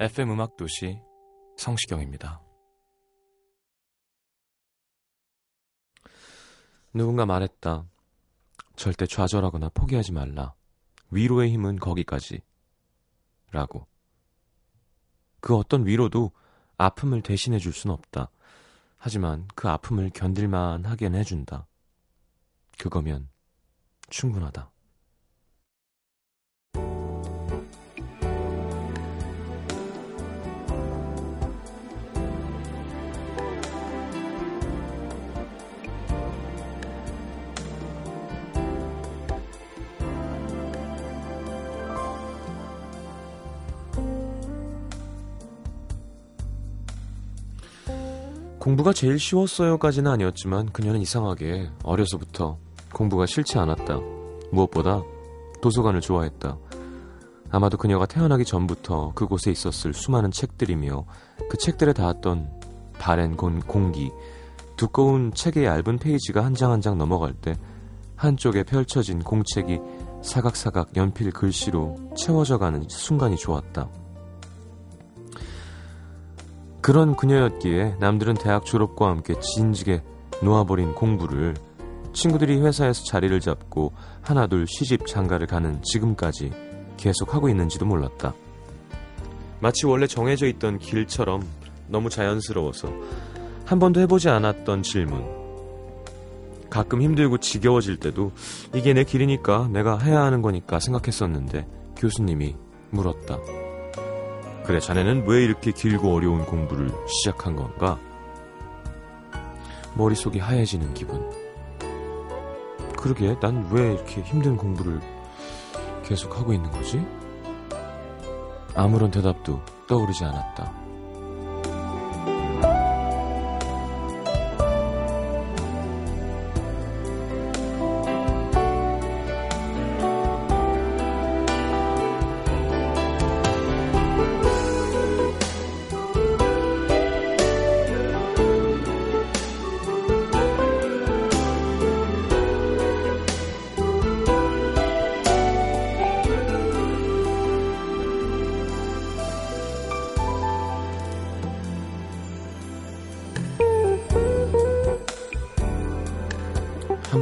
FM 음악 도시 성시경입니다. 누군가 말했다. 절대 좌절하거나 포기하지 말라. 위로의 힘은 거기까지. 라고. 그 어떤 위로도 아픔을 대신해 줄 순 없다. 하지만 그 아픔을 견딜만 하게 해준다. 그거면 충분하다. 공부가 제일 쉬웠어요까지는 아니었지만 그녀는 이상하게 어려서부터 공부가 싫지 않았다. 무엇보다 도서관을 좋아했다. 아마도 그녀가 태어나기 전부터 그곳에 있었을 수많은 책들이며 그 책들에 닿았던 바랜 공, 공기, 두꺼운 책의 얇은 페이지가 한장 한 장 넘어갈 때 한쪽에 펼쳐진 공책이 사각사각 연필 글씨로 채워져 가는 순간이 좋았다. 그런 그녀였기에 남들은 대학 졸업과 함께 진지게 놓아버린 공부를 친구들이 회사에서 자리를 잡고 하나둘 시집 장가를 가는 지금까지 계속 하고 있는지도 몰랐다. 마치 원래 정해져 있던 길처럼 너무 자연스러워서 한 번도 해보지 않았던 질문. 가끔 힘들고 지겨워질 때도 이게 내 길이니까 내가 해야 하는 거니까 생각했었는데 교수님이 물었다. 그래, 자네는 왜 이렇게 길고 어려운 공부를 시작한 건가? 머릿속이 하얘지는 기분. 그러게, 난 왜 이렇게 힘든 공부를 계속 하고 있는 거지? 아무런 대답도 떠오르지 않았다.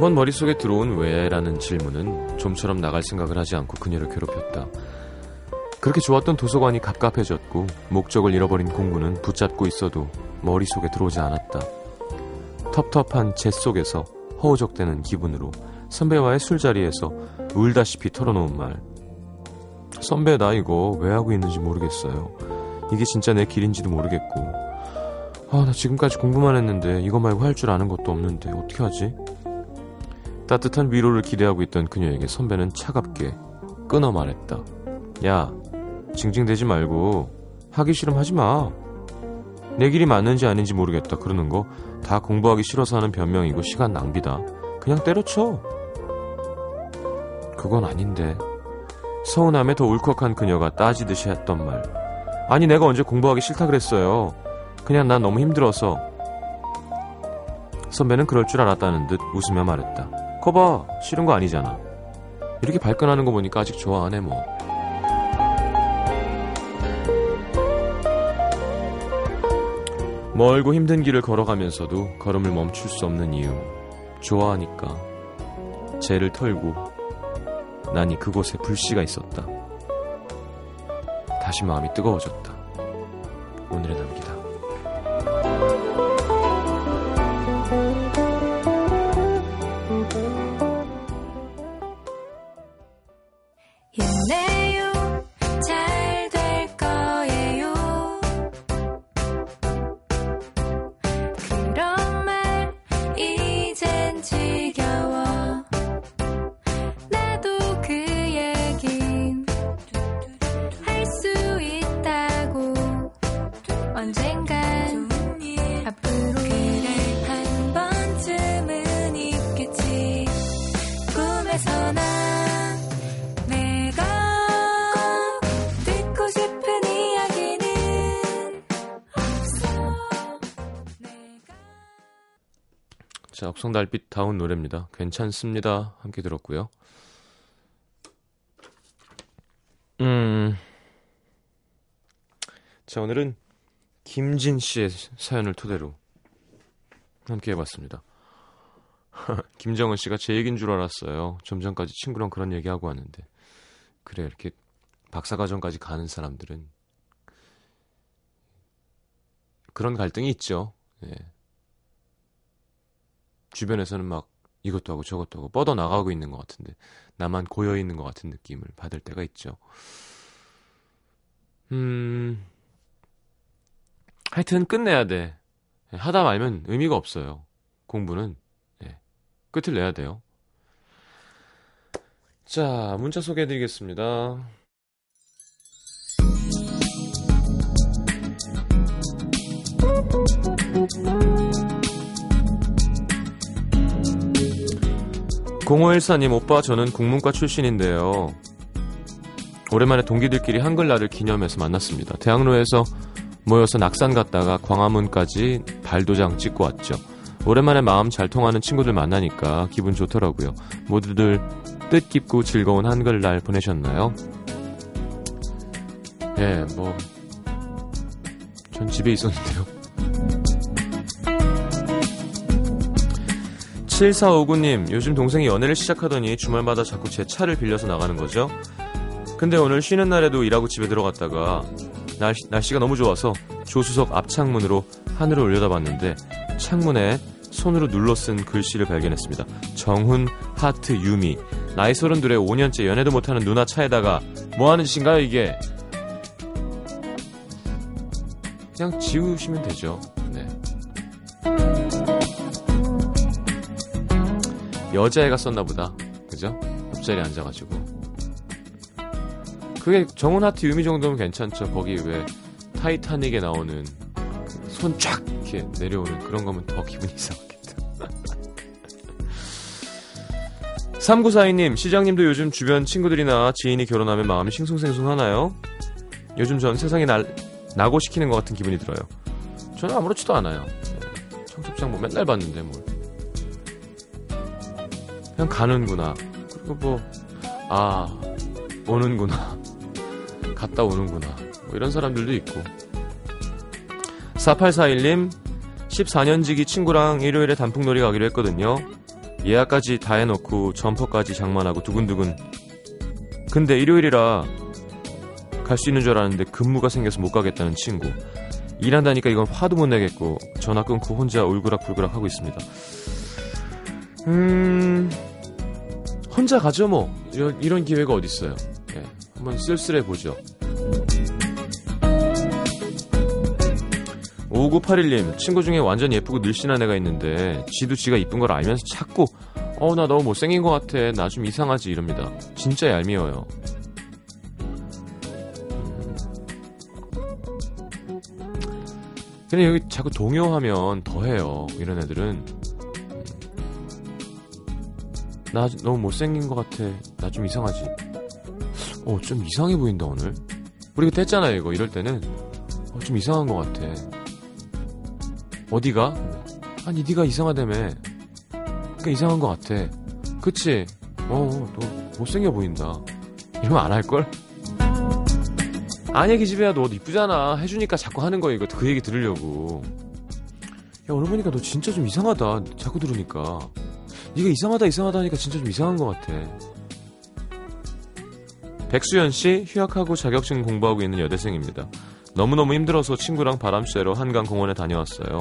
한번 머릿속에 들어온 왜 라는 질문은 좀처럼 나갈 생각을 하지 않고 그녀를 괴롭혔다. 그렇게 좋았던 도서관이 갑갑해졌고 목적을 잃어버린 공부는 붙잡고 있어도 머릿속에 들어오지 않았다. 텁텁한 재 속에서 허우적대는 기분으로 선배와의 술자리에서 울다시피 털어놓은 말. 선배 나 이거 왜 하고 있는지 모르겠어요. 이게 진짜 내 길인지도 모르겠고. 아, 나 지금까지 공부만 했는데 이거 말고 할 줄 아는 것도 없는데 어떻게 하지? 따뜻한 위로를 기대하고 있던 그녀에게 선배는 차갑게 끊어 말했다. 야, 징징대지 말고 하기 싫으면 하지 마. 내 길이 맞는지 아닌지 모르겠다. 그러는 거 다 공부하기 싫어서 하는 변명이고 시간 낭비다. 그냥 때려쳐. 그건 아닌데. 서운함에 더 울컥한 그녀가 따지듯이 했던 말. 아니 내가 언제 공부하기 싫다 그랬어요. 그냥 난 너무 힘들어서. 선배는 그럴 줄 알았다는 듯 웃으며 말했다. 거봐 싫은 거 아니잖아. 이렇게 발끈하는 거 보니까 아직 좋아하네 뭐. 멀고 힘든 길을 걸어가면서도 걸음을 멈출 수 없는 이유. 좋아하니까. 죄를 털고 난이 그곳에 불씨가 있었다. 다시 마음이 뜨거워졌다. 오늘의 남기다. 엽성 달빛다운 노래입니다. 괜찮습니다. 함께 들었고요. 음. 자, 오늘은 김진 씨의 사연을 토대로 함께 해봤습니다. 김정은 씨가 제 얘기인 줄 알았어요. 좀 전까지 친구랑 그런 얘기하고 왔는데. 그래, 이렇게 박사과정까지 가는 사람들은 그런 갈등이 있죠. 예. 주변에서는 막 이것도 하고 저것도 하고 뻗어 나가고 있는 것 같은데 나만 고여 있는 것 같은 느낌을 받을 때가 있죠. 음, 하여튼 끝내야 돼. 예, 하다 말면 의미가 없어요. 공부는 예, 끝을 내야 돼요. 자, 문자 소개해드리겠습니다. 0514님 오빠 저는 국문과 출신인데요. 오랜만에 동기들끼리 한글날을 기념해서 만났습니다. 대학로에서 모여서 낙산 갔다가 광화문까지 발도장 찍고 왔죠. 오랜만에 마음 잘 통하는 친구들 만나니까 기분 좋더라고요. 모두들 뜻깊고 즐거운 한글날 보내셨나요? 예, 뭐, 전 집에 있었는데요. 7459님, 요즘 동생이 연애를 시작하더니 주말마다 자꾸 제 차를 빌려서 나가는 거죠? 근데 오늘 쉬는 날에도 일하고 집에 들어갔다가 날씨, 날씨가 너무 좋아서 조수석 앞창문으로 하늘을 올려다봤는데 창문에 손으로 눌러 쓴 글씨를 발견했습니다. 정훈 하트 유미 나이 서른 둘에 5년째 연애도 못하는 누나 차에다가 뭐 하는 짓인가요 이게? 그냥 지우시면 되죠. 여자애가 썼나 보다. 그죠? 옆자리에 앉아가지고. 그게 정훈 하트 유미 정도면 괜찮죠. 거기 왜 타이타닉에 나오는 그 손쫙 이렇게 내려오는 그런 거면 더 기분이 이상하겠다. 3942님, 시장님도 요즘 주변 친구들이나 지인이 결혼하면 마음이 싱숭생숭하나요? 요즘 전 세상이 날, 나고 시키는 것 같은 기분이 들어요. 저는 아무렇지도 않아요. 네. 청첩장 뭐 맨날 봤는데 뭘. 그냥 가는구나. 그리고 뭐, 아, 오는구나. 갔다 오는구나. 뭐 이런 사람들도 있고. 4841님, 14년지기 친구랑 일요일에 단풍놀이 가기로 했거든요. 예약까지 다 해놓고 점퍼까지 장만하고 두근두근. 근데 일요일이라 갈 수 있는 줄 알았는데 근무가 생겨서 못 가겠다는 친구. 일한다니까 이건 화도 못 내겠고 전화 끊고 혼자 울그락불그락 하고 있습니다. 음, 혼자 가죠 뭐. 이런, 이런 기회가 어딨어요. 네, 한번 쓸쓸해 보죠. 5981님, 친구 중에 완전 예쁘고 늘씬한 애가 있는데, 지도 지가 이쁜 걸 알면서 자꾸, 어, 나 너무 못생긴 것 같아. 나 좀 이상하지. 이럽니다. 진짜 얄미워요. 근데 여기 자꾸 동요하면 더해요. 이런 애들은. 나 너무 못생긴 것 같아. 나 좀 이상하지. 어, 좀 이상해 보인다, 오늘. 우리 그때 했잖아요, 이거. 이럴 때는. 어, 좀 이상한 것 같아. 어디가? 아니, 네가 이상하다며. 그니까 이상한 것 같아. 그치? 어, 너 못생겨 보인다. 이러면 안 할걸? 아니야, 기집애야, 너 이쁘잖아. 해주니까 자꾸 하는 거야, 이거. 그 얘기 들으려고. 야, 오늘 보니까 너 진짜 좀 이상하다. 자꾸 들으니까. 네가 이상하다 이상하다 하니까 진짜 좀 이상한 것 같아. 백수연 씨 휴학하고 자격증 공부하고 있는 여대생입니다. 너무너무 힘들어서 친구랑 바람 쐬러 한강 공원에 다녀왔어요.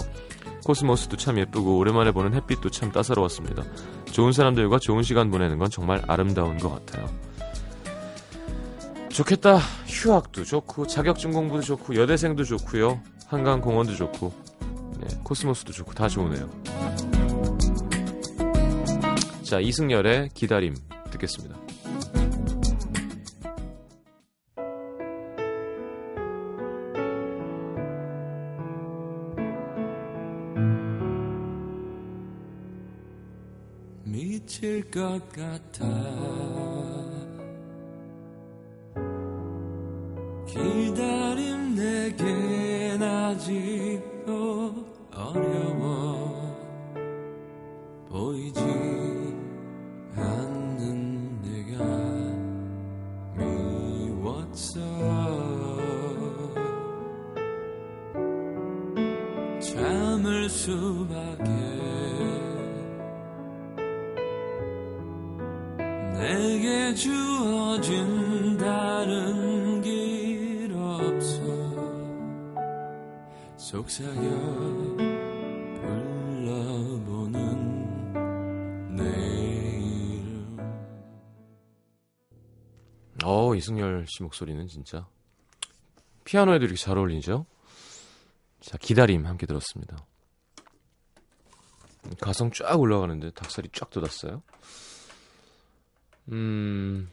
코스모스도 참 예쁘고 오랜만에 보는 햇빛도 참 따사로웠습니다. 좋은 사람들과 좋은 시간 보내는 건 정말 아름다운 것 같아요. 좋겠다. 휴학도 좋고 자격증 공부도 좋고 여대생도 좋고요. 한강 공원도 좋고 네, 코스모스도 좋고 다 좋으네요. 자, 이승열의 기다림 듣겠습니다. 미칠 것 같아 기다림 내겐 아직도 어려워 이승열 씨 목소리는 진짜 피아노에도 이렇게 잘 어울리죠? 자, 기다림 함께 들었습니다. 가성 쫙 올라가는데 닭살이 쫙 돋았어요. 음.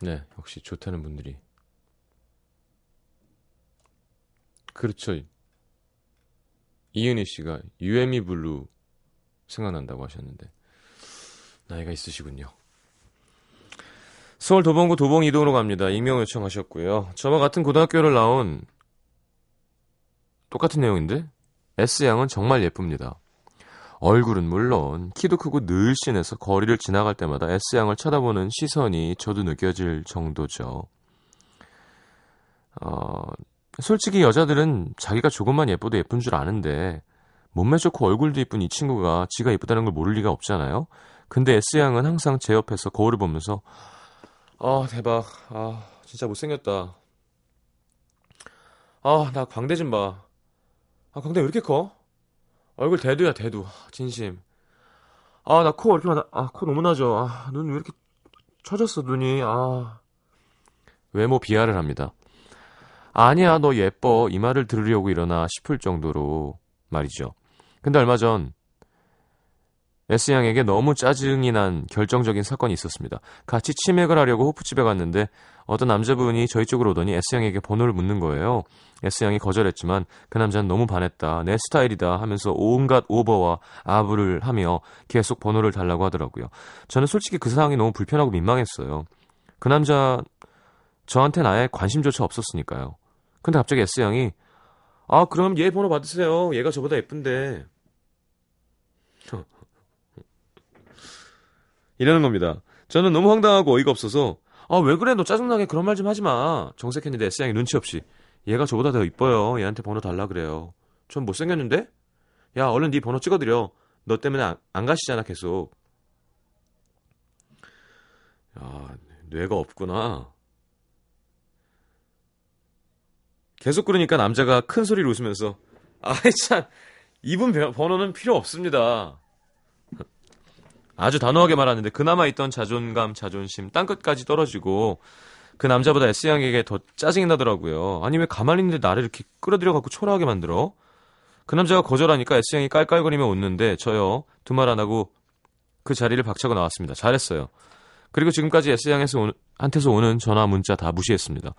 네, 역시 좋다는 분들이. 그렇죠. 이은희 씨가 유앤미 블루 생각난다고 하셨는데 나이가 있으시군요. 서울 도봉구 도봉 이동으로 갑니다. 익명 요청하셨고요. 저와 같은 고등학교를 나온 똑같은 내용인데 S양은 정말 예쁩니다. 얼굴은 물론 키도 크고 늘씬해서 거리를 지나갈 때마다 S양을 쳐다보는 시선이 저도 느껴질 정도죠. 어, 솔직히 여자들은 자기가 조금만 예뻐도 예쁜 줄 아는데 몸매 좋고 얼굴도 예쁜 이 친구가 지가 예쁘다는 걸 모를 리가 없잖아요. 근데 S양은 항상 제 옆에서 거울을 보면서 아 대박. 아 진짜 못생겼다. 아 나 광대 좀봐아 광대 왜 이렇게 커? 얼굴 대두야 대두. 진심. 아 나 코 왜 이렇게 많아. 아코 너무 나죠. 아 눈 왜 이렇게 처졌어 눈이. 아. 외모 비하를 합니다. 아니야 너 예뻐. 이 말을 들으려고 일어나 싶을 정도로 말이죠. 근데 얼마 전 S양에게 너무 짜증이 난 결정적인 사건이 있었습니다. 같이 치맥을 하려고 호프집에 갔는데 어떤 남자분이 저희 쪽으로 오더니 S양에게 번호를 묻는 거예요. S양이 거절했지만 그 남자는 너무 반했다. 내 스타일이다 하면서 온갖 오버와 아부를 하며 계속 번호를 달라고 하더라고요. 저는 솔직히 그 상황이 너무 불편하고 민망했어요. 그 남자 저한테는 아예 관심조차 없었으니까요. 근데 갑자기 S양이 아 그럼 얘 번호 받으세요. 얘가 저보다 예쁜데 이러는 겁니다. 저는 너무 황당하고 어이가 없어서 아 왜 그래 너 짜증나게 그런 말 좀 하지 마. 정색했는데 S양이 눈치 없이 얘가 저보다 더 이뻐요. 얘한테 번호 달라 그래요. 전 못생겼는데? 야 얼른 네 번호 찍어드려. 너 때문에 안, 안 가시잖아 계속. 야 뇌가 없구나. 계속 그러니까 남자가 큰 소리로 웃으면서 아이 참 이분 번호는 필요 없습니다. 아주 단호하게 말하는데 그나마 있던 자존감, 자존심 땅끝까지 떨어지고 그 남자보다 S양에게 더 짜증이 나더라고요. 아니 왜 가만히 있는데 나를 이렇게 끌어들여 갖고 초라하게 만들어? 그 남자가 거절하니까 S양이 깔깔거리며 웃는데 저요 두 말 안 하고 그 자리를 박차고 나왔습니다. 잘했어요. 그리고 지금까지 S양에서 오, 한테서 오는 전화 문자 다 무시했습니다.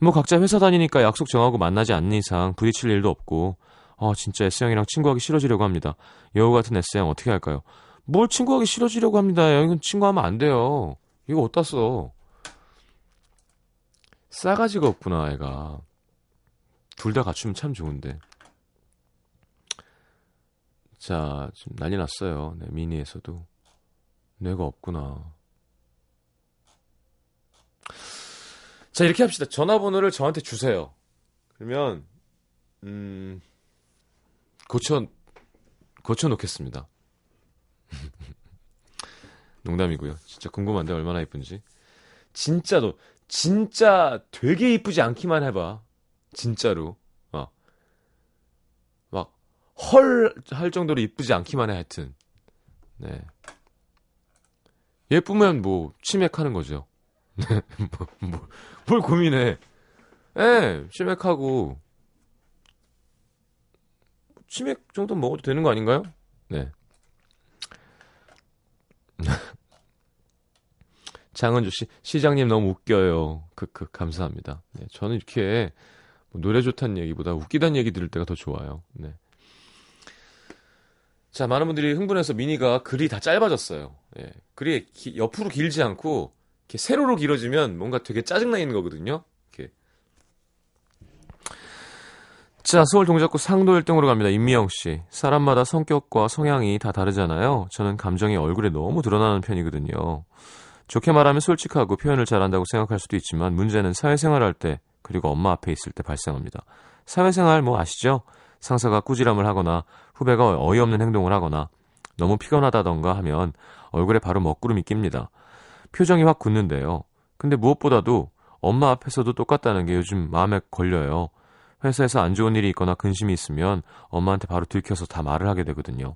뭐 각자 회사 다니니까 약속 정하고 만나지 않는 이상 부딪힐 일도 없고 아 진짜 S양이랑 친구하기 싫어지려고 합니다. 여우 같은 S양 어떻게 할까요? 뭘 친구하기 싫어지려고 합니다. 이건 친구하면 안 돼요. 이거 어디다 써? 싸가지가 없구나, 애가. 둘 다 갖추면 참 좋은데. 자, 지금 난리 났어요. 네, 미니에서도. 뇌가 없구나. 자, 이렇게 합시다. 전화번호를 저한테 주세요. 그러면, 음, 고쳐, 고쳐놓겠습니다. 농담이고요. 진짜 궁금한데 얼마나 이쁜지. 진짜로 진짜 되게 이쁘지 않기만 해봐. 진짜로. 어. 막헐 할 정도로 이쁘지 않기만 해 하여튼. 네. 예쁘면 뭐 치맥하는 거죠. 뭐, 뭐, 뭘 고민해. 예, 네, 치맥하고 치맥 정도 먹어도 되는 거 아닌가요? 네. 장은주 씨, 시장님 너무 웃겨요. 크크, 감사합니다. 네, 저는 이렇게 뭐 노래 좋다는 얘기보다 웃기다는 얘기 들을 때가 더 좋아요. 네. 자, 많은 분들이 흥분해서 미니가 글이 다 짧아졌어요. 예, 글이 기, 옆으로 길지 않고 이렇게 세로로 길어지면 뭔가 되게 짜증나 있는 거거든요. 이렇게. 자, 서울 동작구 상도 1등으로 갑니다. 임미영 씨. 사람마다 성격과 성향이 다 다르잖아요. 저는 감정이 얼굴에 너무 드러나는 편이거든요. 좋게 말하면 솔직하고 표현을 잘한다고 생각할 수도 있지만 문제는 사회생활 할때 그리고 엄마 앞에 있을 때 발생합니다. 사회생활 뭐 아시죠? 상사가 꾸지람을 하거나 후배가 어이없는 행동을 하거나 너무 피곤하다던가 하면 얼굴에 바로 먹구름이 낍니다. 표정이 확 굳는데요. 근데 무엇보다도 엄마 앞에서도 똑같다는 게 요즘 마음에 걸려요. 회사에서 안 좋은 일이 있거나 근심이 있으면 엄마한테 바로 들켜서 다 말을 하게 되거든요.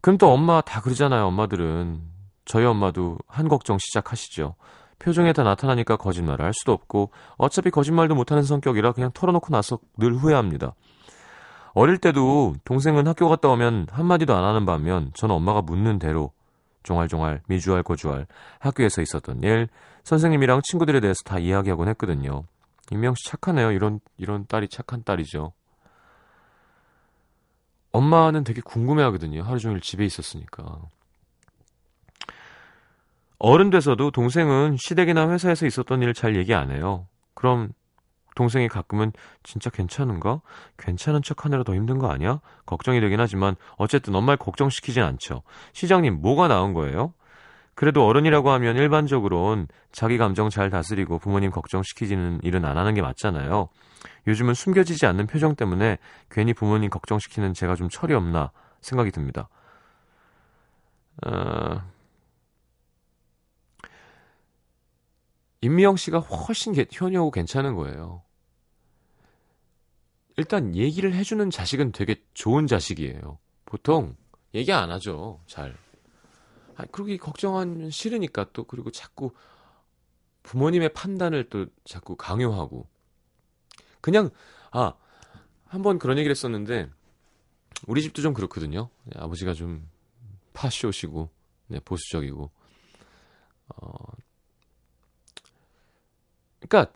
그럼 또 엄마 다 그러잖아요, 엄마들은. 저희 엄마도 한 걱정 시작하시죠. 표정에 다 나타나니까 거짓말을 할 수도 없고 어차피 거짓말도 못하는 성격이라 그냥 털어놓고 나서 늘 후회합니다. 어릴 때도 동생은 학교 갔다 오면 한마디도 안 하는 반면 저는 엄마가 묻는 대로 종알종알 미주알 고주알 학교에서 있었던 일 선생님이랑 친구들에 대해서 다 이야기하곤 했거든요. 임명 씨 착하네요. 이런 이런 딸이 착한 딸이죠. 엄마는 되게 궁금해하거든요. 하루 종일 집에 있었으니까. 어른 돼서도 동생은 시댁이나 회사에서 있었던 일을 잘 얘기 안 해요. 그럼 동생이 가끔은 진짜 괜찮은가? 괜찮은 척 하느라 더 힘든 거 아니야? 걱정이 되긴 하지만 어쨌든 엄마를 걱정시키진 않죠. 시장님 뭐가 나은 거예요? 그래도 어른이라고 하면 일반적으론 자기 감정 잘 다스리고 부모님 걱정시키지는 일은 안 하는 게 맞잖아요. 요즘은 숨겨지지 않는 표정 때문에 괜히 부모님 걱정시키는 제가 좀 철이 없나 생각이 듭니다. 어... 임미영 씨가 훨씬 효녀고 괜찮은 거예요. 일단 얘기를 해주는 자식은 되게 좋은 자식이에요. 보통 얘기 안 하죠. 잘. 아, 그러기 걱정하면 싫으니까 또 그리고 자꾸 부모님의 판단을 또 자꾸 강요하고. 그냥 아 한번 그런 얘기를 했었는데 우리 집도 좀 그렇거든요. 네, 아버지가 좀 파쇼시고 네, 보수적이고. 어 그러니까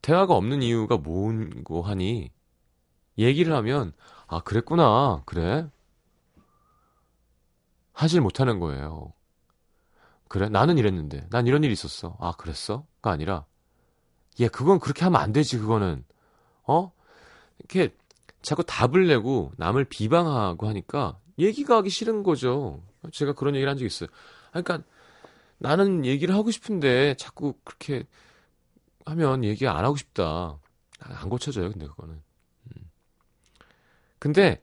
대화가 없는 이유가 뭔고 하니 얘기를 하면 아 그랬구나. 그래 하질 못하는 거예요. 그래 나는 이랬는데 난 이런 일이 있었어. 아 그랬어?가 아니라 얘 그건 그렇게 하면 안 되지 그거는 어 이렇게 자꾸 답을 내고 남을 비방하고 하니까 얘기가 하기 싫은 거죠. 제가 그런 얘기를 한 적이 있어요. 그러니까 나는 얘기를 하고 싶은데 자꾸 그렇게 하면 얘기 안 하고 싶다. 안 고쳐져요, 근데 그거는. 음. 근데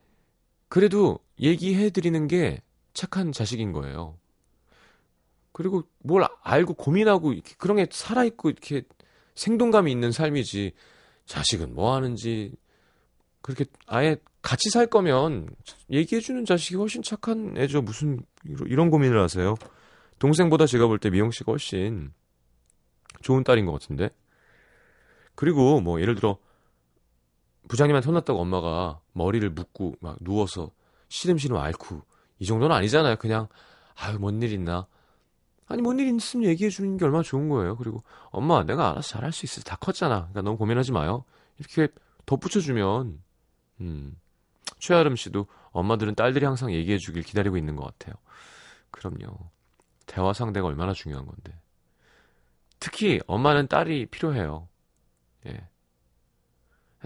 그래도 얘기해 드리는 게 착한 자식인 거예요. 그리고 뭘 알고 고민하고 이렇게 그런 게 살아있고 이렇게 생동감이 있는 삶이지. 자식은 뭐 하는지 그렇게 아예 같이 살 거면 얘기해주는 자식이 훨씬 착한 애죠. 무슨 이런 고민을 하세요? 동생보다 제가 볼 때 미영 씨가 훨씬 좋은 딸인 것 같은데. 그리고 뭐 예를 들어 부장님한테 혼났다고 엄마가 머리를 묶고 막 누워서 시름시름 앓고 이 정도는 아니잖아요. 그냥 아유 뭔 일 있나. 아니 뭔 일 있으면 얘기해 주는 게 얼마나 좋은 거예요. 그리고 엄마 내가 알아서 잘할 수 있어. 다 컸잖아. 그러니까 너무 고민하지 마요. 이렇게 덧붙여 주면 음. 최아름 씨도 엄마들은 딸들이 항상 얘기해 주길 기다리고 있는 것 같아요. 그럼요. 대화 상대가 얼마나 중요한 건데. 특히 엄마는 딸이 필요해요. 예.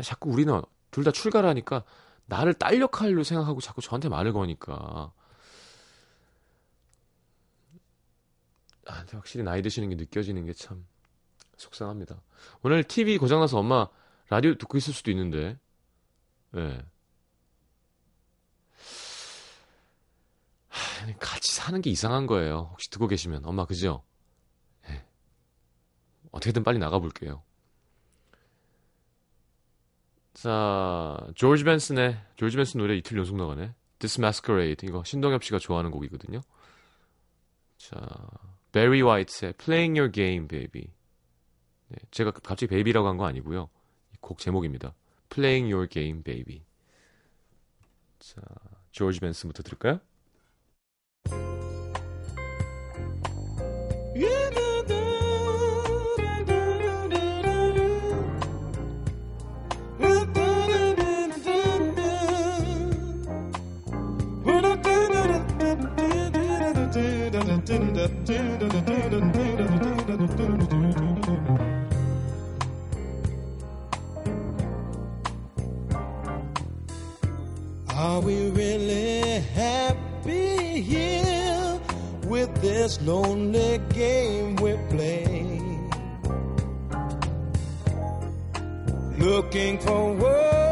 자꾸 우리는 둘 다 출가를 하니까 나를 딸 역할로 생각하고 자꾸 저한테 말을 거니까. 아, 확실히 나이 드시는 게 느껴지는 게 참 속상합니다. 오늘 TV 고장나서 엄마 라디오 듣고 있을 수도 있는데, 예. 네. 같이 사는 게 이상한 거예요. 혹시 듣고 계시면. 엄마, 그죠? 예. 어떻게든 빨리 나가볼게요. 자, 조지 벤슨의 조지 벤슨 노래 이틀 연속 나가네. This Masquerade 이거 신동엽 씨가 좋아하는 곡이거든요. 자, 베리 화이트의 Playing Your Game, Baby. 네, 제가 갑자기 베이비라고 한 거 아니고요. 곡 제목입니다. Playing Your Game, Baby. 자, 조지 벤슨부터 들을까요? This lonely game we play? looking for words.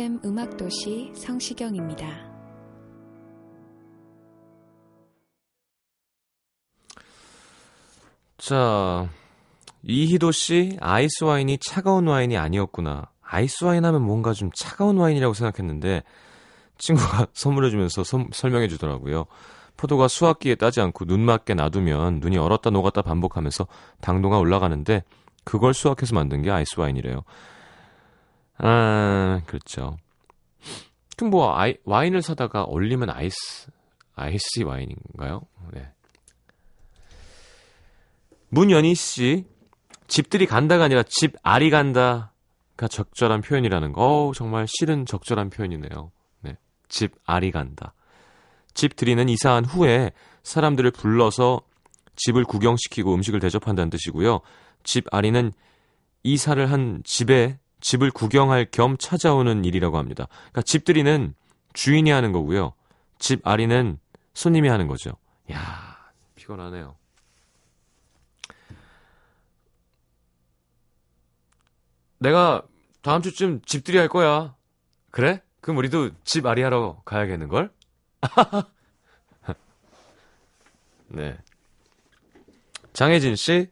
FM 음악도시 성시경입니다. 자, 이희도 씨, 아이스 와인이 차가운 와인이 아니었구나. 아이스 와인 하면 뭔가 좀 차가운 와인이라고 생각했는데 친구가 선물해주면서 선- 설명해주더라고요. 포도가 수확기에 따지 않고 눈 맞게 놔두면 눈이 얼었다 녹았다 반복하면서 당도가 올라가는데 그걸 수확해서 만든 게 아이스 와인이래요. 아, 그렇죠. 그럼 뭐 아이, 와인을 사다가 얼리면 아이스 아이스 와인인가요? 네. 문연희 씨, 집들이 간다가 아니라 집 알이 간다가 적절한 표현이라는 거. 어우, 정말 실은 적절한 표현이네요. 네. 집 알이 간다. 집 들이는 이사한 후에 사람들을 불러서 집을 구경시키고 음식을 대접한다는 뜻이고요. 집 알이는 이사를 한 집에 집을 구경할 겸 찾아오는 일이라고 합니다. 그러니까 집들이는 주인이 하는 거고요. 집 알이는 손님이 하는 거죠. 야 피곤하네요. 내가 다음 주쯤 집들이 할 거야. 그래? 그럼 우리도 집 아리 하러 가야겠는걸? 네. 장혜진 씨,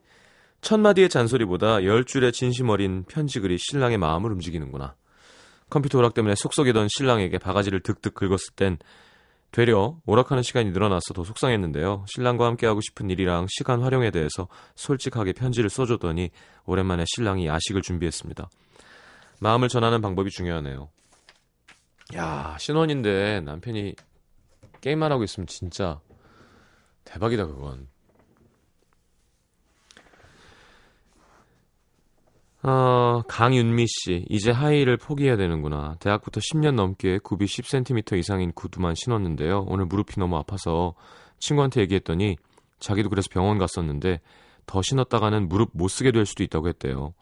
첫 마디의 잔소리보다 열 줄의 진심 어린 편지 글이 신랑의 마음을 움직이는구나. 컴퓨터 오락 때문에 속썩이던 신랑에게 바가지를 득득 긁었을 땐 되려 오락하는 시간이 늘어나서 더 속상했는데요. 신랑과 함께 하고 싶은 일이랑 시간 활용에 대해서 솔직하게 편지를 써줬더니 오랜만에 신랑이 야식을 준비했습니다. 마음을 전하는 방법이 중요하네요. 야, 신혼인데 남편이 게임만 하고 있으면 진짜 대박이다, 그건. 어, 강윤미 씨, 이제 하이를 포기해야 되는구나. 대학부터 10년 넘게 굽이 10cm 이상인 구두만 신었는데요. 오늘 무릎이 너무 아파서 친구한테 얘기했더니 자기도 그래서 병원 갔었는데 더 신었다가는 무릎 못 쓰게 될 수도 있다고 했대요.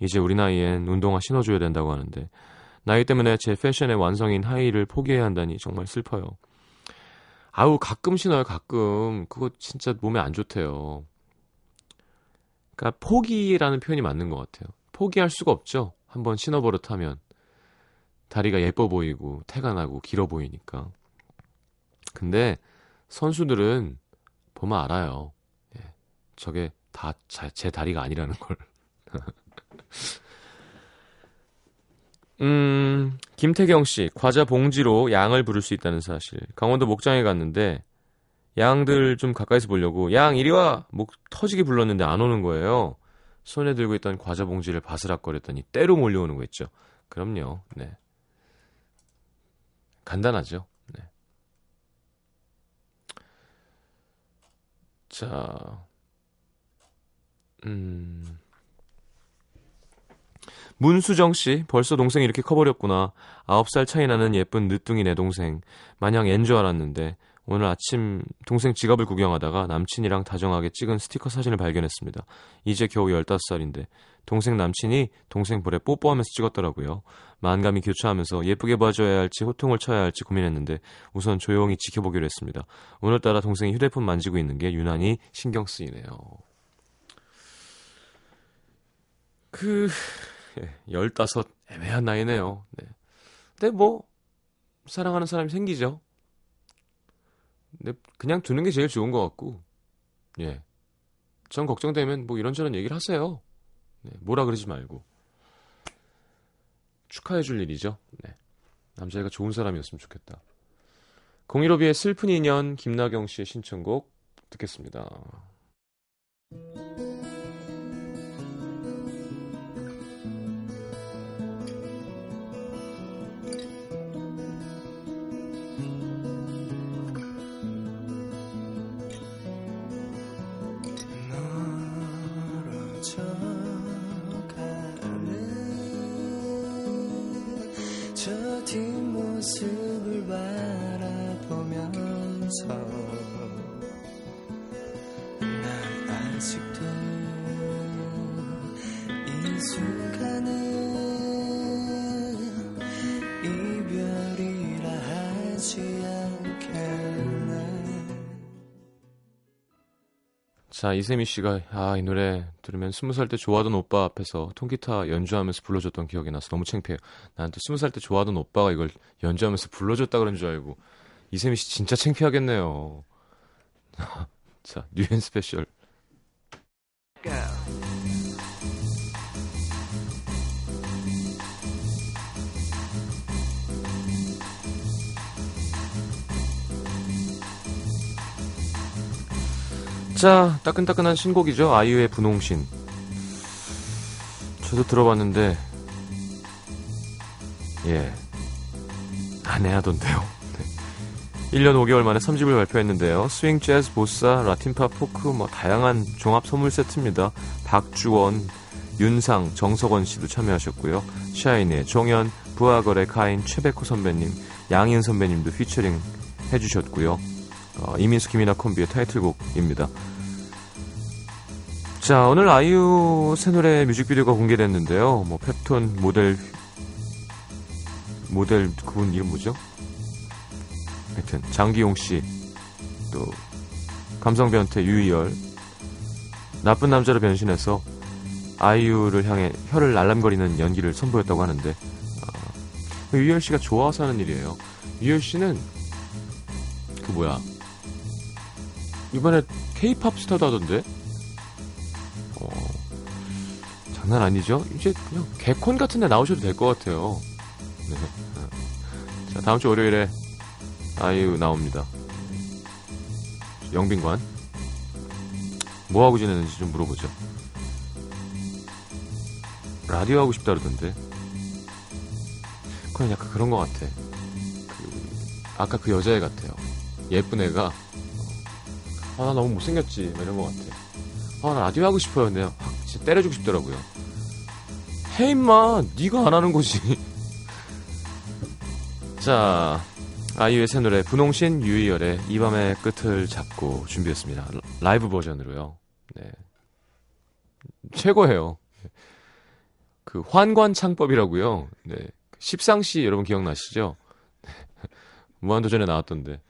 이제 우리 나이엔 운동화 신어줘야 된다고 하는데 나이 때문에 제 패션의 완성인 하이를 포기해야 한다니 정말 슬퍼요. 아우 가끔 신어요 가끔 그거 진짜 몸에 안 좋대요. 그러니까 포기라는 표현이 맞는 것 같아요. 포기할 수가 없죠. 한번 신어버릇하면 다리가 예뻐 보이고 태가 나고 길어 보이니까. 근데 선수들은 보면 알아요. 예, 저게 다 제 다리가 아니라는 걸. 음, 김태경 씨, 과자 봉지로 양을 부를 수 있다는 사실. 강원도 목장에 갔는데 양들 좀 가까이서 보려고 양 이리 와! 목 터지게 불렀는데 안 오는 거예요. 손에 들고 있던 과자 봉지를 바스락거렸더니 때로 몰려오는 거 있죠. 그럼요. 네. 간단하죠. 네. 자. 음. 문수정 씨, 벌써 동생이 이렇게 커버렸구나. 9살 차이 나는 예쁜 늦둥이 내 동생. 마냥 앤줄 알았는데 오늘 아침 동생 지갑을 구경하다가 남친이랑 다정하게 찍은 스티커 사진을 발견했습니다. 이제 겨우 15살인데 동생 남친이 동생 볼에 뽀뽀하면서 찍었더라고요. 만감이 교차하면서 예쁘게 봐줘야 할지 호통을 쳐야 할지 고민했는데 우선 조용히 지켜보기로 했습니다. 오늘따라 동생이 휴대폰 만지고 있는 게 유난히 신경 쓰이네요. 그... 15 애매한 나이네요. 네. 근데 뭐 사랑하는 사람이 생기죠. 근데 그냥 두는 게 제일 좋은 것 같고, 예. 전 걱정되면 뭐 이런저런 얘기를 하세요. 네, 뭐라 그러지 말고. 축하해 줄 일이죠. 네. 남자애가 좋은 사람이었으면 좋겠다. 015B의 슬픈 인연 김나경 씨의 신청곡 듣겠습니다. 바라보면서 난 아직도 이 순간은 이별이라 하지 않겠네 자, 이세미 씨가 아, 이 노래 들으면 스무 살 때 좋아하던 오빠 앞에서 통기타 연주하면서 불러줬던 기억이 나서 너무 창피해요. 난 또 스무 살 때 좋아하던 오빠가 이걸 연주하면서 불러줬다 그런 줄 알고 이세미 씨 진짜 창피하겠네요. 자, New and Special. 자, 따끈따끈한 신곡이죠. 아이유의 분홍신. 저도 들어봤는데, 예. 난해하던데요. 네. 1년 5개월 만에 3집을 발표했는데요. 스윙, 재즈, 보사, 라틴팝, 포크, 뭐, 다양한 종합 선물 세트입니다. 박주원, 윤상, 정석원 씨도 참여하셨고요. 샤이니의 종현, 브아걸의 가인, 최백호 선배님, 양희은 선배님도 피처링 해주셨고요. 어, 이민수 김이나 콤비의 타이틀곡입니다. 자, 오늘 아이유 새 노래 뮤직비디오가 공개됐는데요. 뭐 펩톤 모델 모델 그분 이름 뭐죠? 하여튼 장기용 씨, 또 감성 변태 유희열 나쁜 남자로 변신해서 아이유를 향해 혀를 날람거리는 연기를 선보였다고 하는데 아, 유희열 씨가 좋아서 하는 일이에요. 유희열 씨는 그 뭐야 이번에 케이팝 스타도 하던데 어, 장난 아니죠? 이제 그냥 개콘 같은 데 나오셔도 될 것 같아요. 네. 자, 다음 주 월요일에 아이유 나옵니다. 영빈관. 뭐하고 지내는지 좀 물어보죠. 라디오 하고 싶다 그러던데. 그건 약간 그런 것 같아. 그, 아까 그 여자애 같아요. 예쁜 애가, 아, 나 너무 못생겼지. 막 이런 것 같아. 아, 나 라디오 하고 싶어요. 근데 확 진짜 때려주고 싶더라고요. 해, 임마. 네가 안 하는 거지. 자, 아이유의 새 노래 분홍신 유희열의 이 밤의 끝을 잡고 준비했습니다. 라이브 버전으로요. 네. 최고예요. 그 환관창법이라고요. 네. 십상시 여러분 기억나시죠? 무한도전에 나왔던데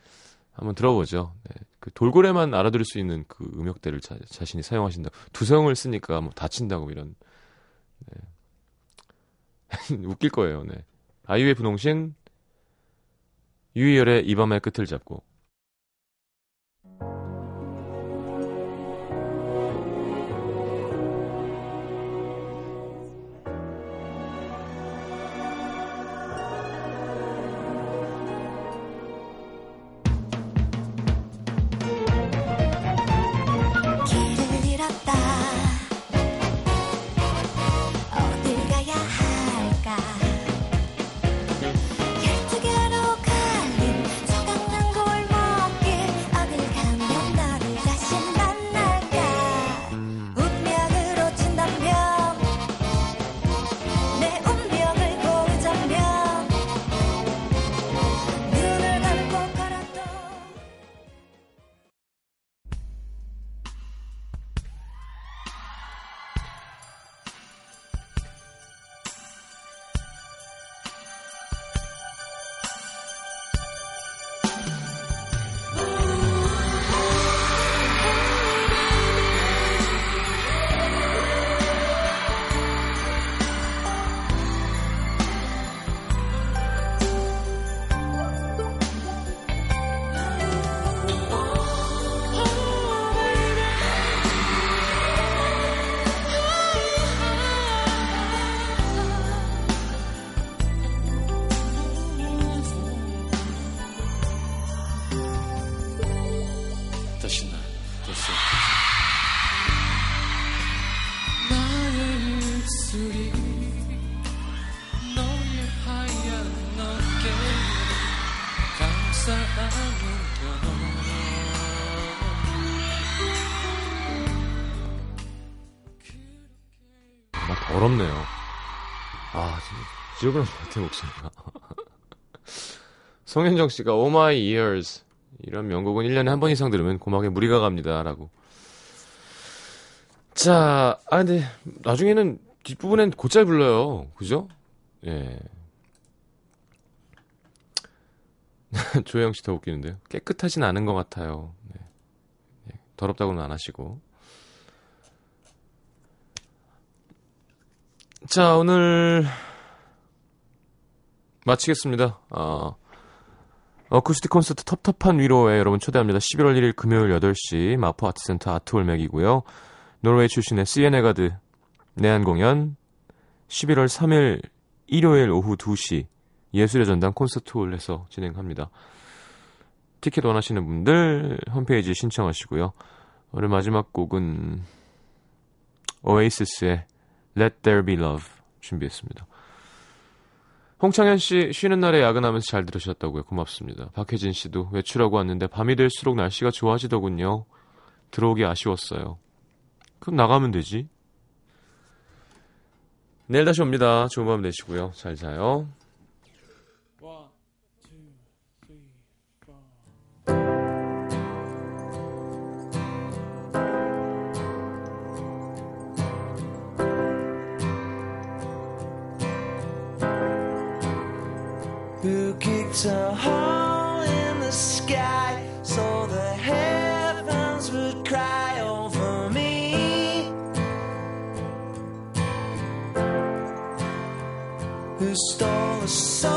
한번 들어보죠. 네. 그 돌고래만 알아들을 수 있는 그 음역대를 자, 신이 사용하신다. 두성을 쓰니까 뭐 다친다고 이런. 네. 웃길 거예요. 네. 아이유의 분홍신 유희열의 이 밤의 끝을 잡고 막 더럽네요. 아, 지옥은 것 같아, 목소리가. 송현정 씨가 Oh My Ears 이런 명곡은 1년에 한 번 이상 들으면 고막에 무리가 갑니다. 라고. 자, 아, 근데 나중에는 뒷부분엔 곧잘 불러요. 그죠? 예. 조혜영 씨 더 웃기는데요. 깨끗하진 않은 것 같아요. 네. 네, 더럽다고는 안 하시고. 자, 오늘 마치겠습니다. 아, 어쿠스틱 콘서트 텁텁한 위로에 여러분 초대합니다. 11월 1일 금요일 8시 마포 아트센터 아트홀맥이고요. 노르웨이 출신의 시에네가드 내한 공연 11월 3일 일요일 오후 2시 예술의 전당 콘서트홀에서 진행합니다. 티켓 원하시는 분들 홈페이지 신청하시고요. 오늘 마지막 곡은 오에이시스의 Let There Be Love 준비했습니다. 홍창현 씨 쉬는 날에 야근하면서 잘 들으셨다고요. 고맙습니다. 박혜진 씨도 외출하고 왔는데 밤이 될수록 날씨가 좋아지더군요. 들어오기 아쉬웠어요. 그럼 나가면 되지. 내일 다시 옵니다. 좋은 밤 되시고요. 잘 자요. kicked a hole in the sky so the heavens would cry over me. Who stole a soul?